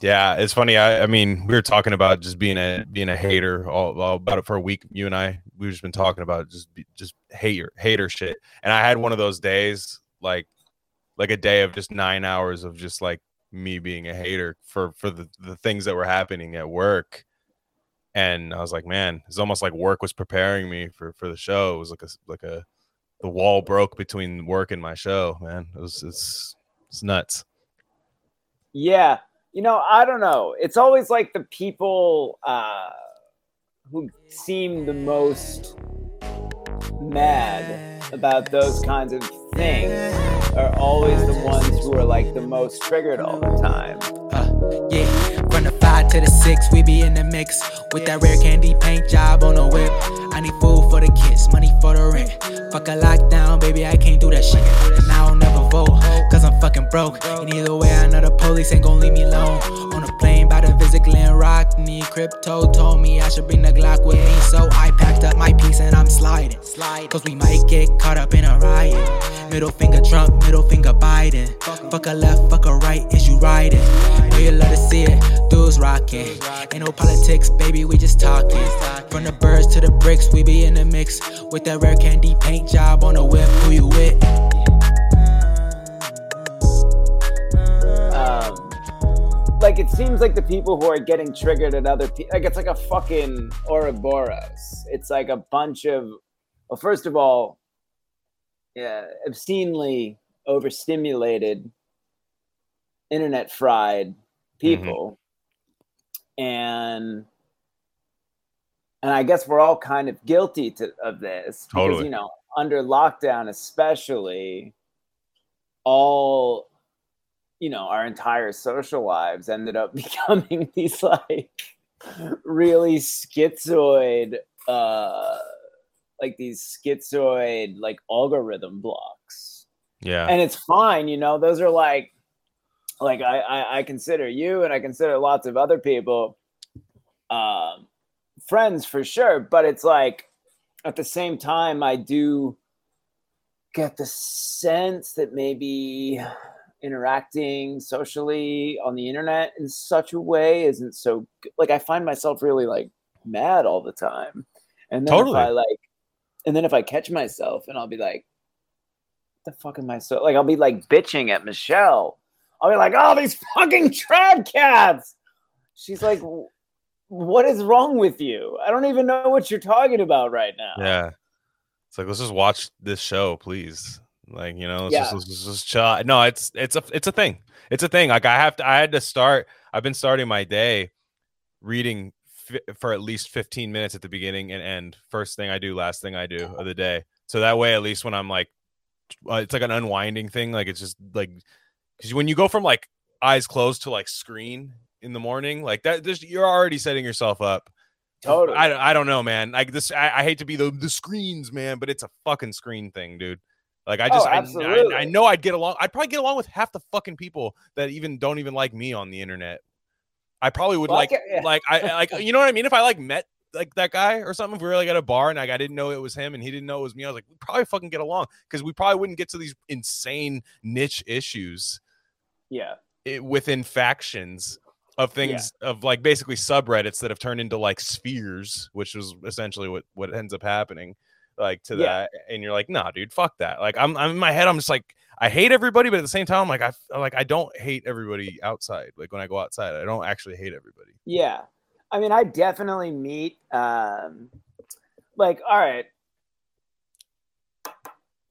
Yeah, it's funny. I, I mean, we were talking about just being a being a hater all, all about it for a week. You and I, we've just been talking about just just hater hater shit. And I had one of those days, like like a day of just nine hours of just like me being a hater for for the the things that were happening at work. And I was like, man, it's almost like work was preparing me for for the show. It was like a like a the wall broke between work and my show. Man, it was it's it's nuts. Yeah, you know, I don't know. It's always like the people uh, who seem the most mad about those kinds of things are always the ones who are like the most triggered all the time. Uh, yeah, from the five to the six, we be in the mix with that rare candy paint job on the whip. I need food for the kids, money for the rent. Fuck a lockdown, baby, I can't do that shit. And I don't never vote, cause I'm fucking broke. And either way, I know the police ain't gon' leave me alone. On a plane by the visit Glen Rock, need crypto told me I should bring the Glock with me. So I packed up my piece and I'm sliding. Cause we might get caught up in a riot. Middle finger Trump, middle finger Biden. Fuck a left, fuck a right, is you riding? Know you love to see it, dudes rocking. Ain't no politics, baby, we just talking. From the birds to the bricks, we be in the mix. With that rare candy paint job on the whip, who you with? Um, like it seems like the people who are getting triggered at other people, like it's like a fucking Ouroboros. It's like a bunch of, well, first of all, yeah, obscenely overstimulated, internet fried people, and and I guess we're all kind of guilty to, of this because Totally. you know under lockdown, especially, all you know our entire social lives ended up becoming these like really schizoid, uh, like these schizoid like algorithm blocks Yeah. and it's fine you know those are like like I, I i consider you and i consider lots of other people um friends for sure but it's like at the same time i do get the sense that maybe interacting socially on the internet in such a way isn't so like i find myself really like mad all the time and then Totally. if i like and then if i catch myself and i'll be like the fuck am I so like? I'll be like bitching at Michelle. I'll be like, "Oh, these fucking trad cats." She's like, "W- "What is wrong with you? I don't even know what you're talking about right now." Yeah. It's like let's just watch this show, please. Like you know, let's Yeah. just, let's, let's just chill. No, it's it's a it's a thing. It's a thing. Like I have to. I had to start. I've been starting my day reading fi- for at least fifteen minutes at the beginning and end. First thing I do, last thing I do of the day. So that way, at least when I'm like, uh, it's like an unwinding thing. Like it's just like because when you go from like eyes closed to like screen in the morning, like that, just you're already setting yourself up Totally. I, I don't know, man. Like this, I, I hate to be the the screens, man, but it's a fucking screen thing, dude. Like I Oh, just, I, I. I know I'd get along. I'd probably get along with half the fucking people that even don't even like me on the internet. I probably would Well, like, yeah. like, I I- like, you know what I mean? If I like met like that guy or something, if we were like at a bar and like I didn't know it was him and he didn't know it was me, I was like, we probably fucking get along because we probably wouldn't get to these insane niche issues yeah. it, within factions of things of like basically subreddits that have turned into like spheres, which was essentially what what ends up happening, like to Yeah. that. And you're like, nah, dude, fuck that. Like I'm I'm in my head, I'm just like I hate everybody, but at the same time, I'm like I like I don't hate everybody outside. Like when I go outside, I don't actually hate everybody. Yeah. I mean, I definitely meet um like all right.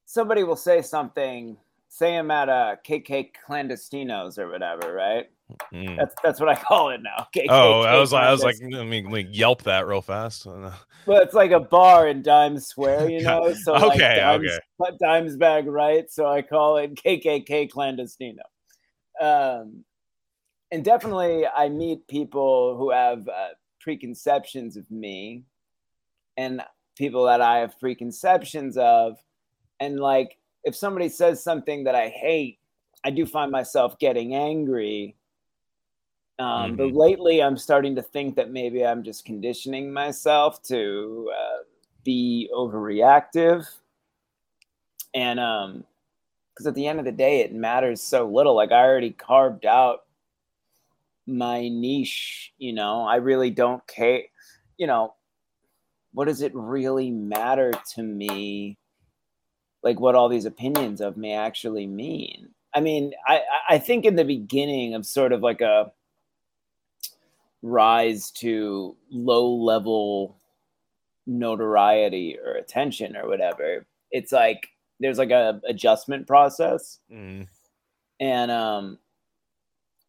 Somebody will say something, say I'm at a KK clandestinos or whatever, right? Mm. That's that's what I call it now. KKK Oh, I was like, I was like, let me, let me yelp that real fast. Well, it's like a bar in Dimes Square, you know. So like Okay, Dimes, okay. Dimes bag right, so I call it KKK clandestino. Um, and definitely, I meet people who have uh, preconceptions of me, and people that I have preconceptions of, and like if somebody says something that I hate, I do find myself getting angry. Um, But Mhm. lately, I'm starting to think that maybe I'm just conditioning myself to uh, be overreactive. And um, because at the end of the day, it matters so little. Like I already carved out my niche, you know. I really don't care, you know, what does it really matter to me like what all these opinions of me actually mean? I mean, I I think in the beginning of sort of like a rise to low level notoriety or attention or whatever, it's like there's like a adjustment process. Mm. And um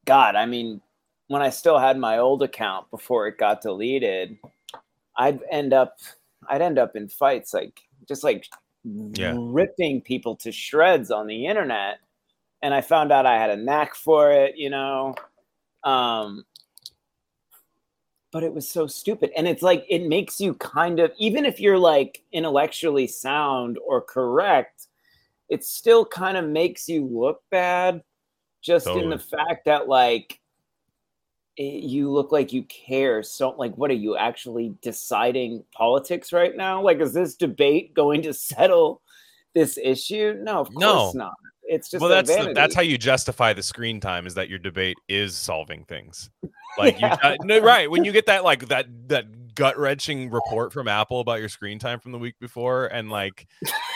God, I mean, when I still had my old account before it got deleted, I'd end up I'd end up in fights like just like Yeah. ripping people to shreds on the internet. And I found out I had a knack for it, you know. Um but it was so stupid. And it's like it makes you kind of even if you're like intellectually sound or correct, it still kind of makes you look bad just in the fact that like it, you look like you care so like what are you actually deciding politics right now like is this debate going to settle this issue? No of No. course not. It's just well, that's the, that's how you justify the screen time is that your debate is solving things. Like you, uh, no, right when you get that like that that gut wrenching report from Apple about your screen time from the week before, and like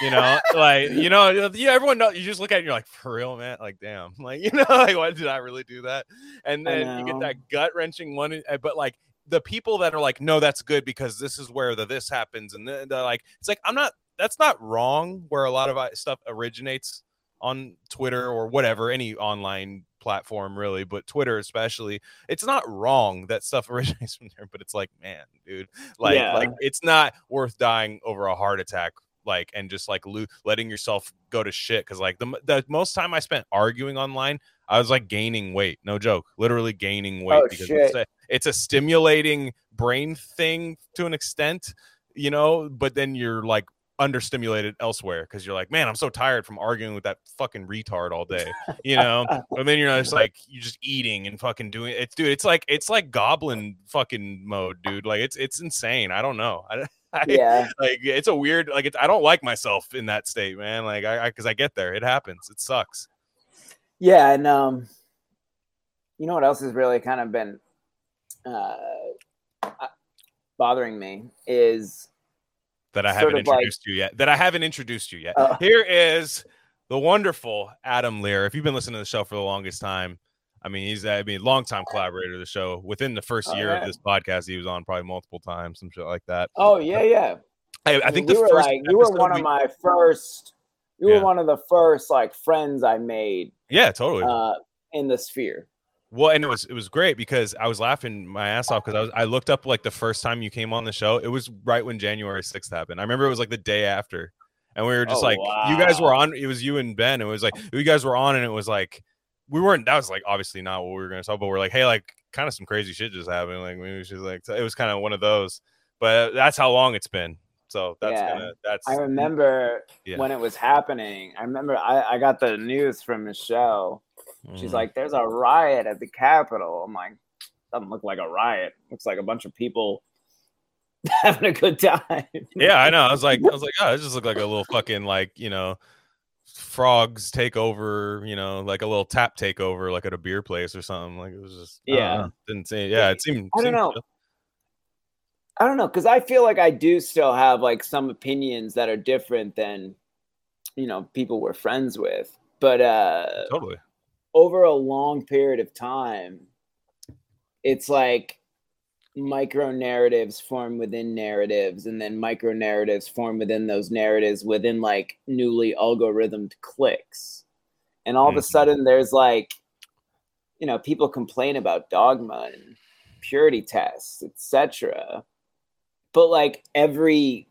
you know, like you know, yeah, everyone know you just look at it, and you're like, for real, man, like damn, like you know, like what did I really do that? And then you get that gut wrenching one, uh, but like the people that are like, no, that's good because this is where the this happens, and then they're like, it's like I'm not, that's not wrong. Where a lot of uh, stuff originates on Twitter or whatever, any online platform really, but Twitter especially, it's not wrong that stuff originates from there. But it's like, man, dude, like, Yeah. like it's not worth dying over a heart attack. Like and just like lo- letting yourself go to shit because like the the most time I spent arguing online, I was like gaining weight. No joke, literally gaining weight Oh, because it's shit. a, it's a stimulating brain thing to an extent, you know. But then you're like understimulated elsewhere because you're like, man, I'm so tired from arguing with that fucking retard all day, you know. and then you're just like, you're just eating and fucking doing it's dude. It's like it's like goblin fucking mode, dude. Like it's it's insane. I don't know. I, I yeah like it's a weird like it's, I don't like myself in that state, man. Like I because I, get there, it happens. It sucks. yeah and um you know what else has really kind of been uh, bothering me is that I haven't of like- introduced you yet. That I haven't introduced you yet. Oh. Here is the wonderful Adam Lehrer. If you've been listening to the show for the longest time, I mean, he's I mean, longtime collaborator of the show. Within the first year of this podcast, he was on probably multiple times, some shit like that. oh yeah yeah I, I mean, think you the were first like you were one we- of my first you Yeah. were one of the first like friends i made yeah, totally. uh in the sphere Well, and it was it was great because I was laughing my ass off because I was I looked up like the first time you came on the show. It was right when January sixth happened. I remember it was like the day after, and we were just Oh, like, you guys were on. It was you and Ben. It was like you guys were on, and it was like we weren't. That was like obviously not what we were gonna talk, but we're like, hey, like kind of some crazy shit just happened. Like maybe should like it was kind of one of those. But that's how long it's been. So that's Yeah. gonna that's i remember Yeah. when it was happening i remember i i got the news from michelle She's Mhm. like, "There's a riot at the Capitol." I'm like, "Doesn't look like a riot. Looks like a bunch of people having a good time." yeah, I know. I was like, I was like, oh, it just looked like a little fucking like you know, frogs take over. You know, like a little tap takeover, like at a beer place or something. Like it was just, Yeah. didn't seem, yeah, it seemed. I don't seemed know. I don't know because I feel like I do still have like some opinions that are different than you know people we're friends with, but uh, Totally. Over a long period of time, it's like micro narratives form within narratives, and then micro narratives form within those narratives within like newly algorithmed cliques. And all of a Mhm. sudden, there's like, you know, people complain about dogma and purity tests, etc. But like every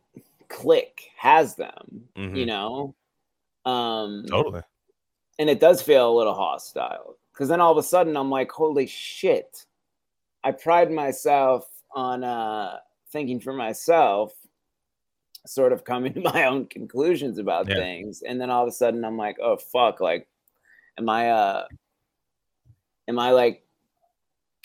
clique has them, Mhm. you know. Um, Totally. And it does feel a little hostile because then all of a sudden I'm like, holy shit! I pride myself on uh, thinking for myself, sort of coming to my own conclusions about Yeah. things, and then all of a sudden I'm like, oh fuck! Like, am I uh, am I like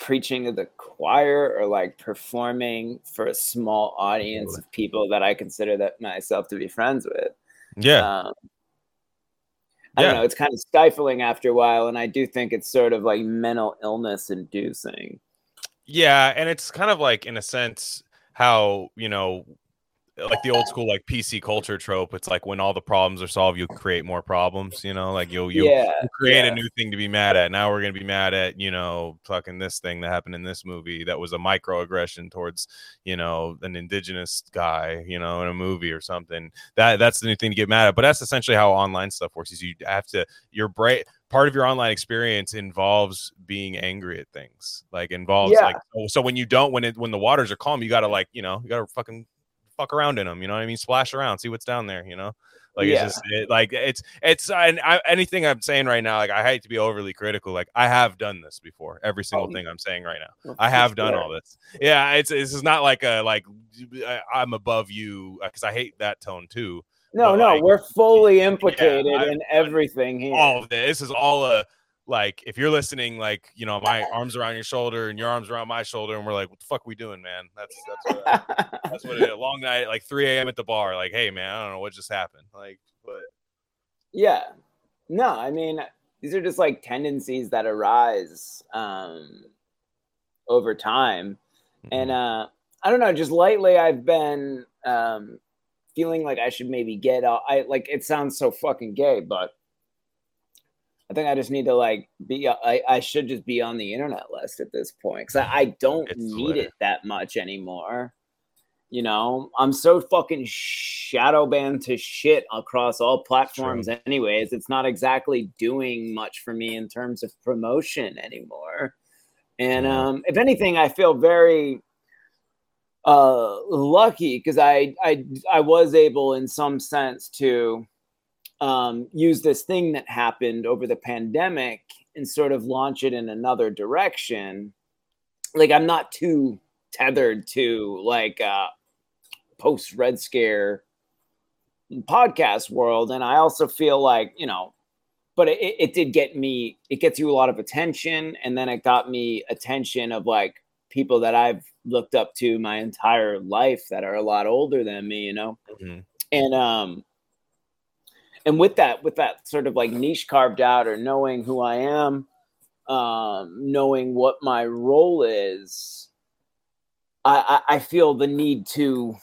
preaching to the choir or like performing for a small audience of people that I consider that myself to be friends with? Yeah. Um, I Yeah. don't know, it's kind of stifling after a while. And I do think it's sort of like mental illness inducing. Yeah, and it's kind of like in a sense how you know, like the old school like PC culture trope. It's like when all the problems are solved, you create more problems. You know, like you'll you yeah. you create yeah. a new thing to be mad at. Now we're gonna be mad at you know fucking this thing that happened in this movie that was a microaggression towards you know an indigenous guy you know in a movie or something. That that's the new thing to get mad at. But that's essentially how online stuff works. Is you have to your brain part of your online experience involves being angry at things. Like involves Yeah. like so, so when you don't when it when the waters are calm, you gotta like you know you gotta fucking fuck around in them. You know what I mean? Splash around, see what's down there. You know. Like Yeah. it's just it, like it's it's and I, anything I'm saying right now. Like I hate to be overly critical. Like I have done this before. Every oh, single Oh, thing I'm saying right now, I have done sure. all this. Yeah, it's this is not like a like I- I'm above you uh, because I hate that tone too. No, but, no, like, we're fully implicated I've in everything here. All of this is all a like if you're listening, like you know, my arms around your shoulder and your arms around my shoulder, and we're like, what the fuck we doing, man? That's that's what, that's what it is. Long night, like 3 a.m. at the bar. Like, hey man, I don't know what just happened. Like, but yeah. No, I mean, these are just like tendencies that arise um, over time. And mm-hmm. uh, I don't know, just lately I've been um, feeling like I should maybe get out. I like it sounds so fucking gay, but I think I just need to like be. I, I should just be on the internet list at this point because I, I don't It's need Twitter. it that much anymore. You know, I'm so fucking shadow banned to shit across all platforms, anyways. It's not exactly doing much for me in terms of promotion anymore. And um, if anything, I feel very uh, lucky because I, I I was able, in some sense, to um, use this thing that happened over the pandemic and sort of launch it in another direction. Like I'm not too tethered to like uh, post Red Scare podcast world, and I also feel like you know, but it, it did get me. It gets you a lot of attention, and then it got me attention of like people that I've looked up to my entire life that are a lot older than me. You know, Mhm. and um and with that with that sort of like niche carved out or knowing who i am um knowing what my role is i i, I feel the need to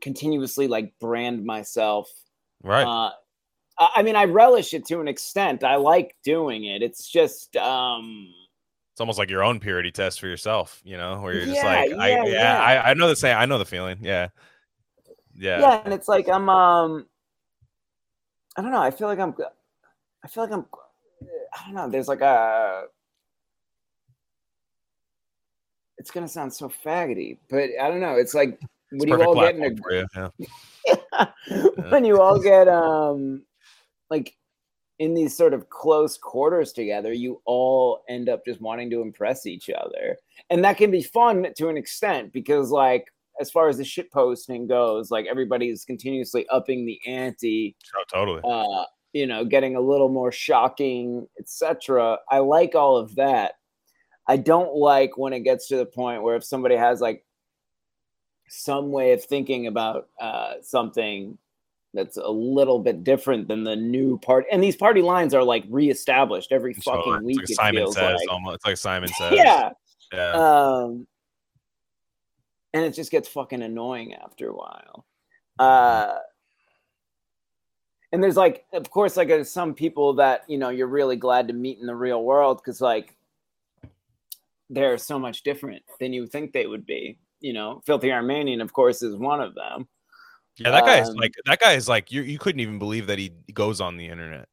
continuously like brand myself right. uh I I mean, I relish it to an extent. I like doing it. It's just, um, it's almost like your own purity test for yourself, you know, where you're just Yeah, like, I, yeah, yeah, yeah. I, I know the same. I know the feeling. Yeah. Yeah. yeah and it's like i'm um i don't know. I feel like i'm i feel like i'm i don't know. There's like a it's gonna sound so faggoty but i don't know. It's like It's when you all get in for you, yeah. a when you all get um like in these sort of close quarters together you all end up just wanting to impress each other. And that can be fun to an extent because like as far as the shit posting goes like everybody's continuously upping the ante Oh, totally. uh you know getting a little more shocking etc i like all of that i don't like when it gets to the point where if somebody has like some way of thinking about uh something that's a little bit different than the new part and these party lines are like reestablished every fucking Totally. week It's it like Simon says like. almost. It's like Simon says. yeah Yeah. um and it just gets fucking annoying after a while uh and there's like of course like there's some people that you know you're really glad to meet in the real world because like they're so much different than you think they would be you know filthy armenian of course is one of them Yeah, that guy is Um, like that guy is like you. You couldn't even believe that he goes on the internet.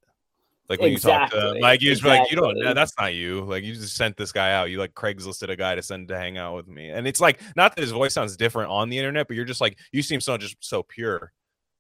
Like when you talk to like you just be like, you don't. exactly. no, That's not you. Like you just sent this guy out. You like Craigslisted a guy to send to hang out with me, and it's like not that his voice sounds different on the internet, but you're just like you seem so just so pure.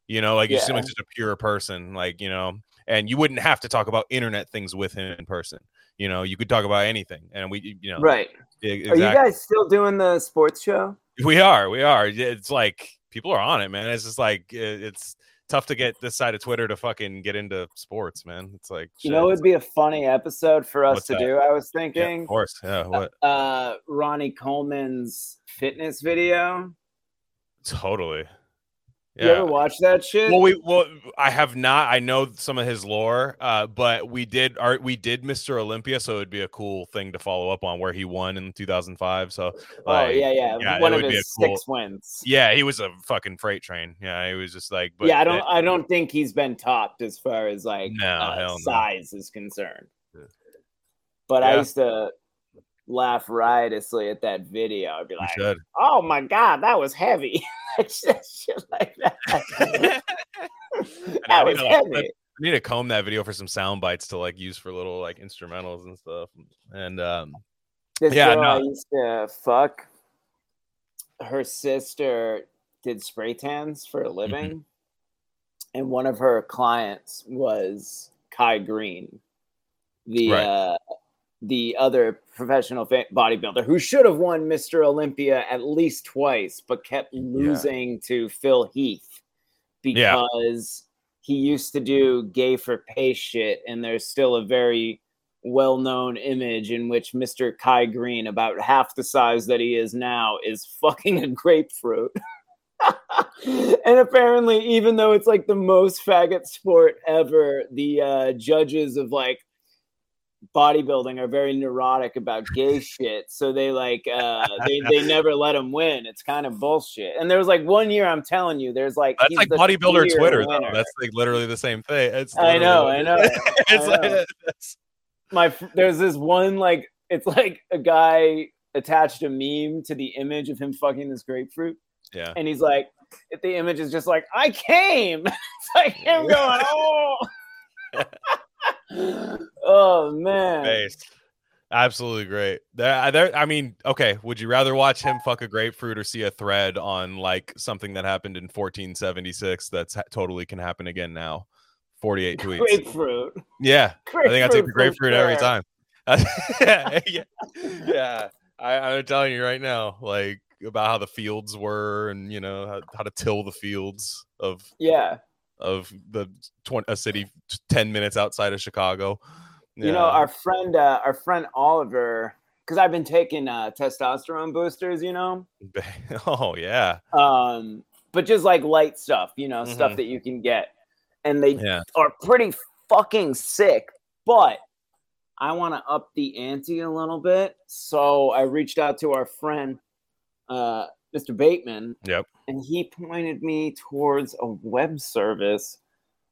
You know, like you seem like Yeah. just a pure person. Like you know, and you wouldn't have to talk about internet things with him in person. You know, you could talk about anything, and we, you know, right e- are you guys still doing the sports show We are, we are. It's like people are on it, man. It's just like it's tough to get this side of Twitter to fucking get into sports, man. It's like you know it would be a funny episode for us What's to that? do i was yeah, thinking of course, yeah. What? uh ronnie coleman's fitness video Totally. You ever watch that shit? Well, we well, I have not. I know some of his lore, uh, but we did our we did Mr. Olympia, so it'd be a cool thing to follow up on where he won in 2005. So, oh yeah, yeah, yeah, one of his cool- six wins. yeah, he was a fucking freight train. Yeah, he was just like, but yeah, I don't, it- I don't think he's been topped as far as like No, uh, hell no. size is concerned. Yeah. But I used to laugh riotously at that video. I'd be like. "Oh my god, that was heavy!" shit like that. I that need was to, heavy. I need to comb that video for some sound bites to like use for little like instrumentals and stuff. And um, This Yeah, girl I no. used to fuck, her sister did spray tans for a Mm-hmm. living, and one of her clients was Kai Greene, the Right. uh, the other professional bodybuilder who should have won Mr. Olympia at least twice, but kept losing to Phil Heath Yeah. because he used to do gay for pay shit, and there's still a very well known image in which Mr. Kai Greene, about half the size that he is now, is fucking a grapefruit. and apparently, even though it's like the most faggot sport ever, the uh, judges of like bodybuilding are very neurotic about gay shit. So they like uh they, they never let him win. It's kind of bullshit. And there was like one year I'm telling you, there's like that's like bodybuilder Twitter though. That's like literally the same thing. It's I know, I know. it's I like know. that's- my there's this one like it's like a guy attached a meme to the image of him fucking this grapefruit yeah. and he's like if the image is just like i came it's like him going oh oh man Face. Absolutely great. There, there, I mean, okay. Would you rather watch him fuck a grapefruit or see a thread on like something that happened in 1476 that's ha- totally can happen again now? 48 tweets. grapefruit Yeah, I think I take the Grapefruit grapefruit for every time. yeah, yeah, yeah. I, I'm telling you right now, like about how the fields were, and you know how, how to till the fields of yeah of the 20, a city 10 minutes outside of Chicago. you know our friend uh, our friend oliver because i've been taking uh, testosterone boosters you know oh yeah, um but just like light stuff you know stuff Mhm. that you can get and they yeah. are pretty fucking sick but i want to up the ante a little bit so i reached out to our friend uh mr bateman Yep. and he pointed me towards a web service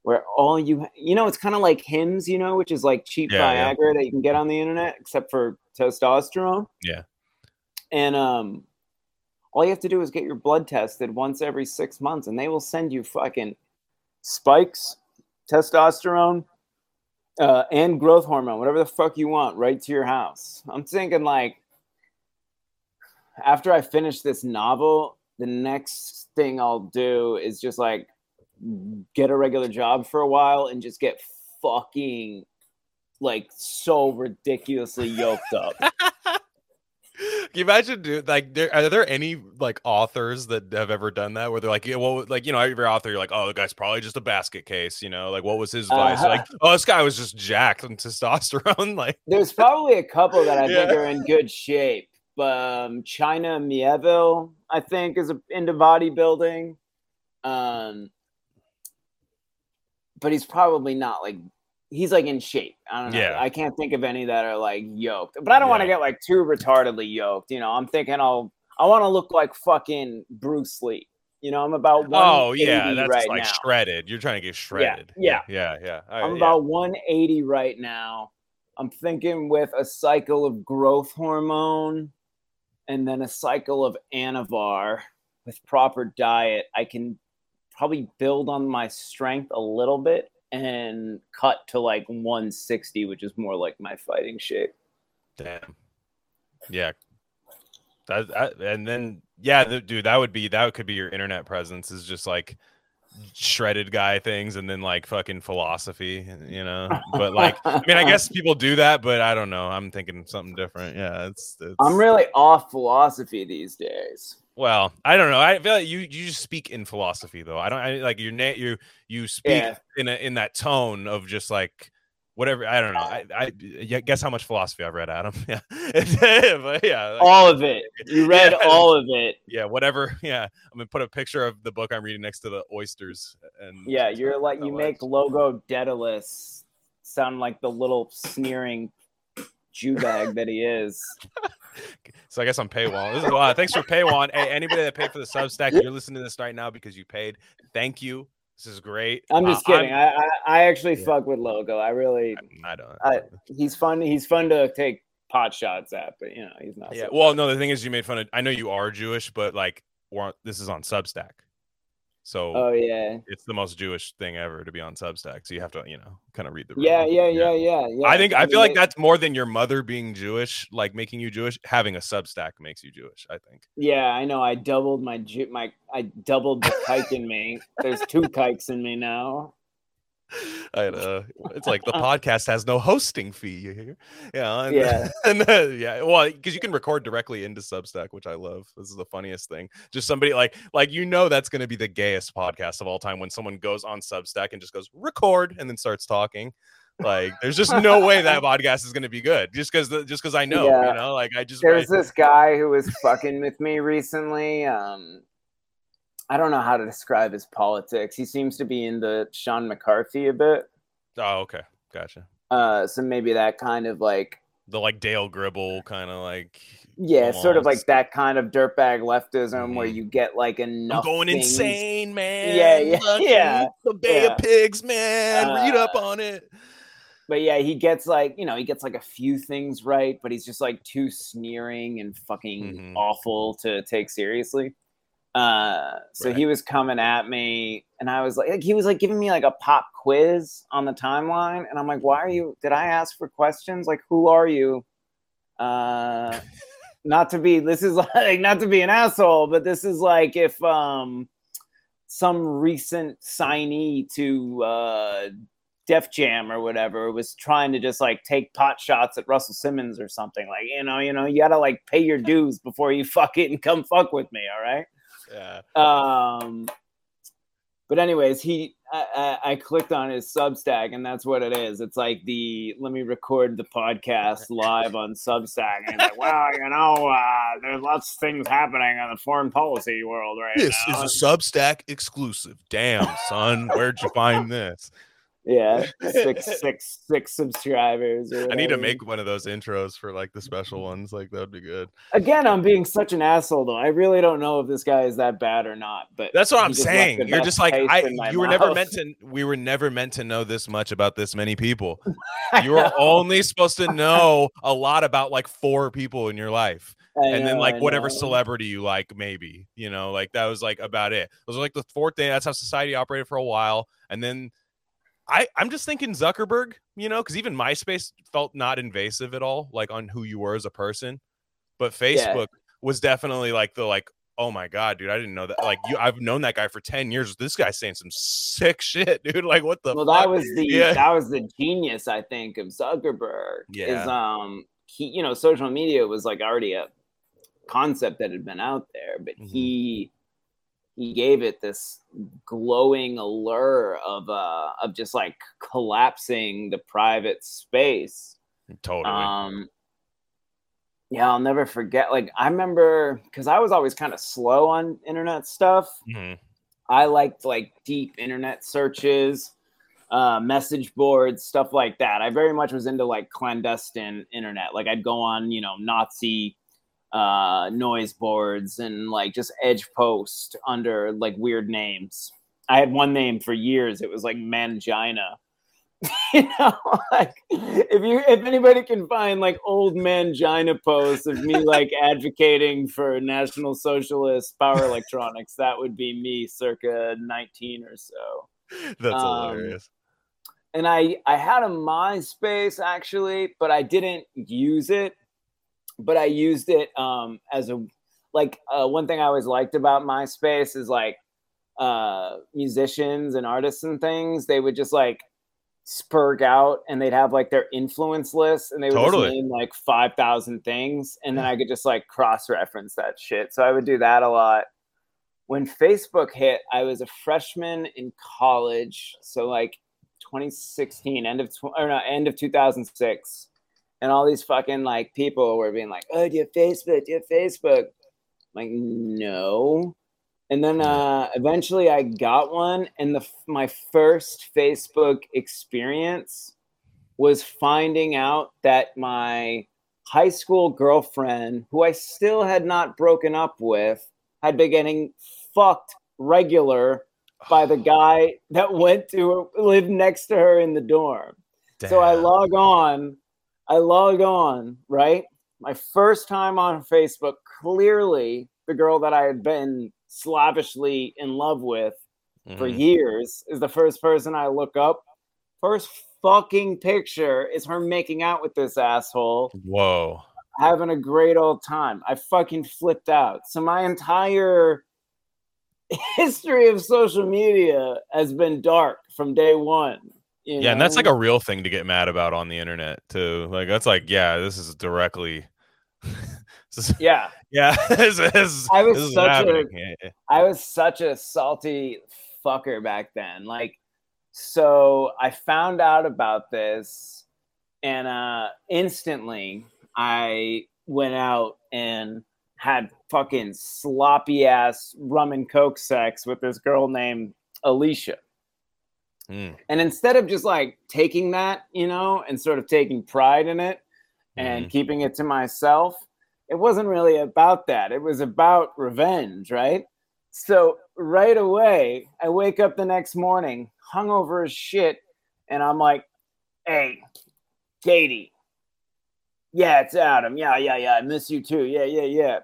where all you you know it's kind of like Hims you know which is like cheap Yeah, yeah. viagra that you can get on the internet except for testosterone Yeah. and um all you have to do is get your blood tested once every six months and they will send you fucking spikes testosterone uh, and growth hormone whatever the fuck you want right to your house i'm thinking like after i finish this novel the next thing i'll do is just like get a regular job for a while and just get fucking like so ridiculously yoked up Can you imagine, dude? Like, there, are there any like authors that have ever done that where they're like, yeah, well, like you know, every author, you're like, oh, the guy's probably just a basket case, you know, like what was his advice? Uh-huh. Like, oh, this guy was just jacked on testosterone, like, There's probably a couple that I think Yeah. are in good shape. Um, China Mieville, I think, is a, into bodybuilding. Um, but he's probably not like he's like in shape. I don't know. Yeah. I can't think of any that are like yoked. But I don't want to get like too retardedly yoked. You know, I'm thinking I'll I want to look like fucking Bruce Lee. You know, I'm about oh yeah, that's right like now. shredded. You're trying to get shredded. yeah. yeah, yeah. I- I'm yeah. about 180 right now. I'm thinking with a cycle of growth hormone and then a cycle of Anavar with proper diet, I can probably build on my strength a little bit and cut to like 160, which is more like my fighting shape. Damn. Yeah. That, that and then yeah, the, dude, that would be that could be your internet presence is just like shredded guy things and then like fucking philosophy, you know. But like, I mean, I guess people do that, but I don't know. I'm thinking something different. Yeah, it's, it's I'm really off philosophy these days. well. I don't know. I feel like you you just speak in philosophy though. I don't I, like your na- you you speak Yeah. in a in that tone of just like whatever. I don't know. I, I guess how much philosophy I've read, Adam. Yeah, but yeah, like, all of it. You read Yeah. all of it. yeah, whatever. Yeah, I'm gonna put a picture of the book I'm reading next to the oysters. And Yeah, you're like you make logo Daedalus sound like the little sneering Jew bag that he is. So I guess I'm paywall. This is a lot. Thanks for paywall. Hey, anybody that paid for the Substack, you're listening to this right now because you paid. Thank you. This is great. I'm just Uh, kidding. I, I I actually Yeah. fuck with logo. I really I don't. I, he's fun. He's fun to take pot shots at, but you know he's not. yeah. so Well, no. The thing is, you made fun of. I know you are Jewish, but like, this is on Substack, so Oh yeah, it's the most Jewish thing ever to be on Substack. So you have to, you know, kind of read the. yeah, room. yeah, yeah, yeah, yeah. I think I mean, feel like they- that's more than your mother being Jewish, like making you Jewish. Having a Substack makes you Jewish. I think. Yeah, I know. I doubled my my I doubled the kike in me. There's two kikes in me now. I uh, it's like the podcast has no hosting fee. You hear? Yeah, and, Yeah. and uh, yeah. Well, because you can record directly into Substack, which I love. This is the funniest thing. Just somebody like like you know that's going to be the gayest podcast of all time when someone goes on Substack and just goes record and then starts talking. Like, there's just no way that podcast is going to be good. Just because just because I know, Yeah. you know, like I just There's I- this guy who was fucking with me recently. Um, I don't know how to describe his politics. He seems to be into Sean McCarthy a bit. oh okay, gotcha. Uh, so maybe that kind of like The like Dale Gribble kind of like yeah, sort of like that kind of dirtbag leftism where Mhm. you get like enough. I'm going things- insane, man. Yeah, yeah, Fucking yeah, The Bay yeah. of Pigs, man. Read up Uh, on it. But yeah, he gets like you know he gets like a few things right, but he's just like too sneering and fucking Mhm. awful to take seriously. Uh, so he was coming at me, and I was like, like, he was like giving me like a pop quiz on the timeline, and I'm like, why are you? Did I ask for questions? Like, who are you? Uh, not to be. This is like not to be an asshole, but this is like if um some recent signee to uh Def Jam or whatever was trying to just like take pot shots at Russell Simmons or something. Like, you know, you know, you gotta like pay your dues before you fuck it and come fuck with me, all right? Yeah. Um but anyways, he I, I, I clicked on his Substack and that's what it is. It's like the let me record the podcast live on Substack. And like, well, you know, uh, there's lots of things happening in the foreign policy world right This now. This is a Substack exclusive. Damn, son, where'd you find this? Yeah, six six six subscribers. or I need to make one of those intros for like the special ones. Like that'd be good. Again, I'm being such an asshole though. I really don't know if this guy is that bad or not. But That's what I'm saying. You're just like I. You were never meant to. We were never meant to know this much about this many people. You were only supposed to know a lot about like four people in your life. I and then like I whatever know. celebrity you like maybe you know like that was like about it those are like the fourth thing that's how society operated for a while and then i i'm just thinking zuckerberg you know because even myspace felt not invasive at all like on who you were as a person but facebook was definitely like the like oh my god dude i didn't know that like you i've known that guy for 10 years this guy's saying some sick shit dude like what the Well, fuck? that was the Yeah. that was the genius, I think, of Zuckerberg. Yeah. Is um he you know social media was like already a concept that had been out there, but Mhm. he he gave it this glowing allure of uh of just like collapsing the private space. totally Um, yeah, I'll never forget. Like, I remember because I was always kind of slow on internet stuff. Mhm. I liked like deep internet searches, uh, message boards, stuff like that. I very much was into like clandestine internet. Like, I'd go on, you know, Nazi uh, noise boards and like just edge post under like weird names. I had one name for years. It was like Mangina. you know, like if you if anybody can find like old mangina posts of me like advocating for National Socialist power electronics, that would be me circa 19 or so. that's um, hilarious And I I had a MySpace actually, but I didn't use it. But I used it um as a like uh, one thing I always liked about MySpace is like uh musicians and artists and things, they would just like spurg out and they'd have like their influence list and they would Totally. name like 5,000 things and then I could just like cross reference that shit. So I would do that a lot. When Facebook hit, I was a freshman in college, so like 2016, end of tw- or no, end of 2006, and all these fucking like people were being like, "Oh, do you have Facebook? Do you have Facebook?" I'm like, no. And then uh, eventually I got one, and the my first Facebook experience was finding out that my high school girlfriend, who I still had not broken up with, had been getting fucked regular by the guy that went to live next to her in the dorm. So I log on, I log on, right? My first time on Facebook, clearly the girl that I had been slavishly in love with for Mhm. years is the first person I look up. First fucking picture is her making out with this asshole, Whoa. having a great old time. I fucking flipped out. So my entire history of social media has been dark from day one. Yeah, and that's like a real thing to get mad about on the internet too. Like that's like, yeah, this is directly. this is- yeah. yeah, this is, I was this such a- yeah. I was such a salty fucker back then. Like, so I found out about this, and uh, instantly I went out and had fucking sloppy ass rum and coke sex with this girl named Alicia. Mm, And instead of just like taking that, you know, and sort of taking pride in it and mhm. keeping it to myself, it wasn't really about that. It was about revenge, right? So right away, I wake up the next morning, hungover as shit, and I'm like, hey, Katie. Yeah, it's Adam. Yeah, yeah, yeah. I miss you too. Yeah, yeah, yeah.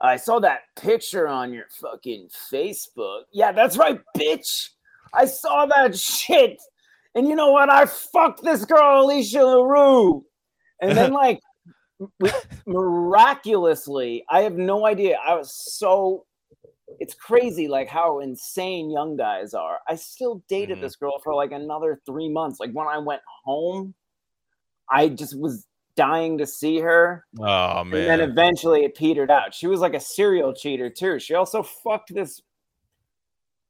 I saw that picture on your fucking Facebook. Yeah, that's right, bitch. I saw that shit. And you know what? I fucked this girl, Alicia LaRue. And then, like, miraculously, I have no idea. I was so. It's crazy, like how insane young guys are. I still dated Mhm. this girl for like another three months. Like when I went home, I just was dying to see her. Oh man. And then eventually it petered out. She was like a serial cheater too. She also fucked this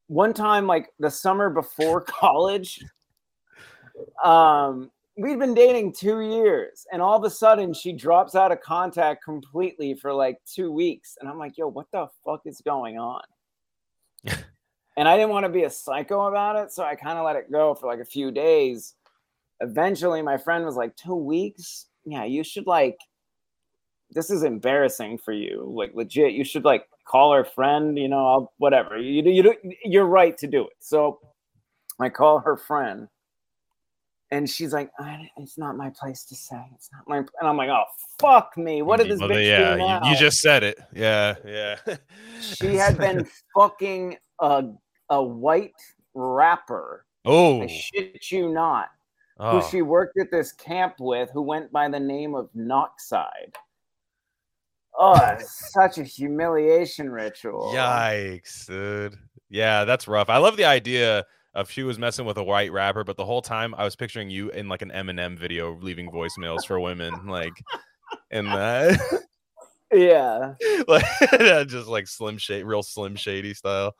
one time, like the summer before college. Um, we'd been dating two years, and all of a sudden she drops out of contact completely for like two weeks. And I'm like, yo, what the fuck is going on? and I didn't want to be a psycho about it, so I kind of let it go for like a few days. Eventually, my friend was like, two weeks? Yeah, you should like this is embarrassing for you. Like legit, you should like call her friend. You know, I'll whatever. You you do. You're right to do it. So I call her friend, and she's like, "It's not my place to say. It's not my." And I'm like, "Oh fuck me! What did mm-hmm. this Well, bitch yeah, do now?" You, just said it. Yeah, yeah. she had been fucking a a white rapper. Oh, I shit you not. oh. Who she worked at this camp with, who went by the name of Noxide. Oh, such a humiliation ritual. Yikes, dude. Yeah, that's rough. I love the idea of she was messing with a white rapper, but the whole time I was picturing you in like an Eminem video leaving voicemails for women, like in that, Yeah. like just like Slim Shady, real Slim Shady style.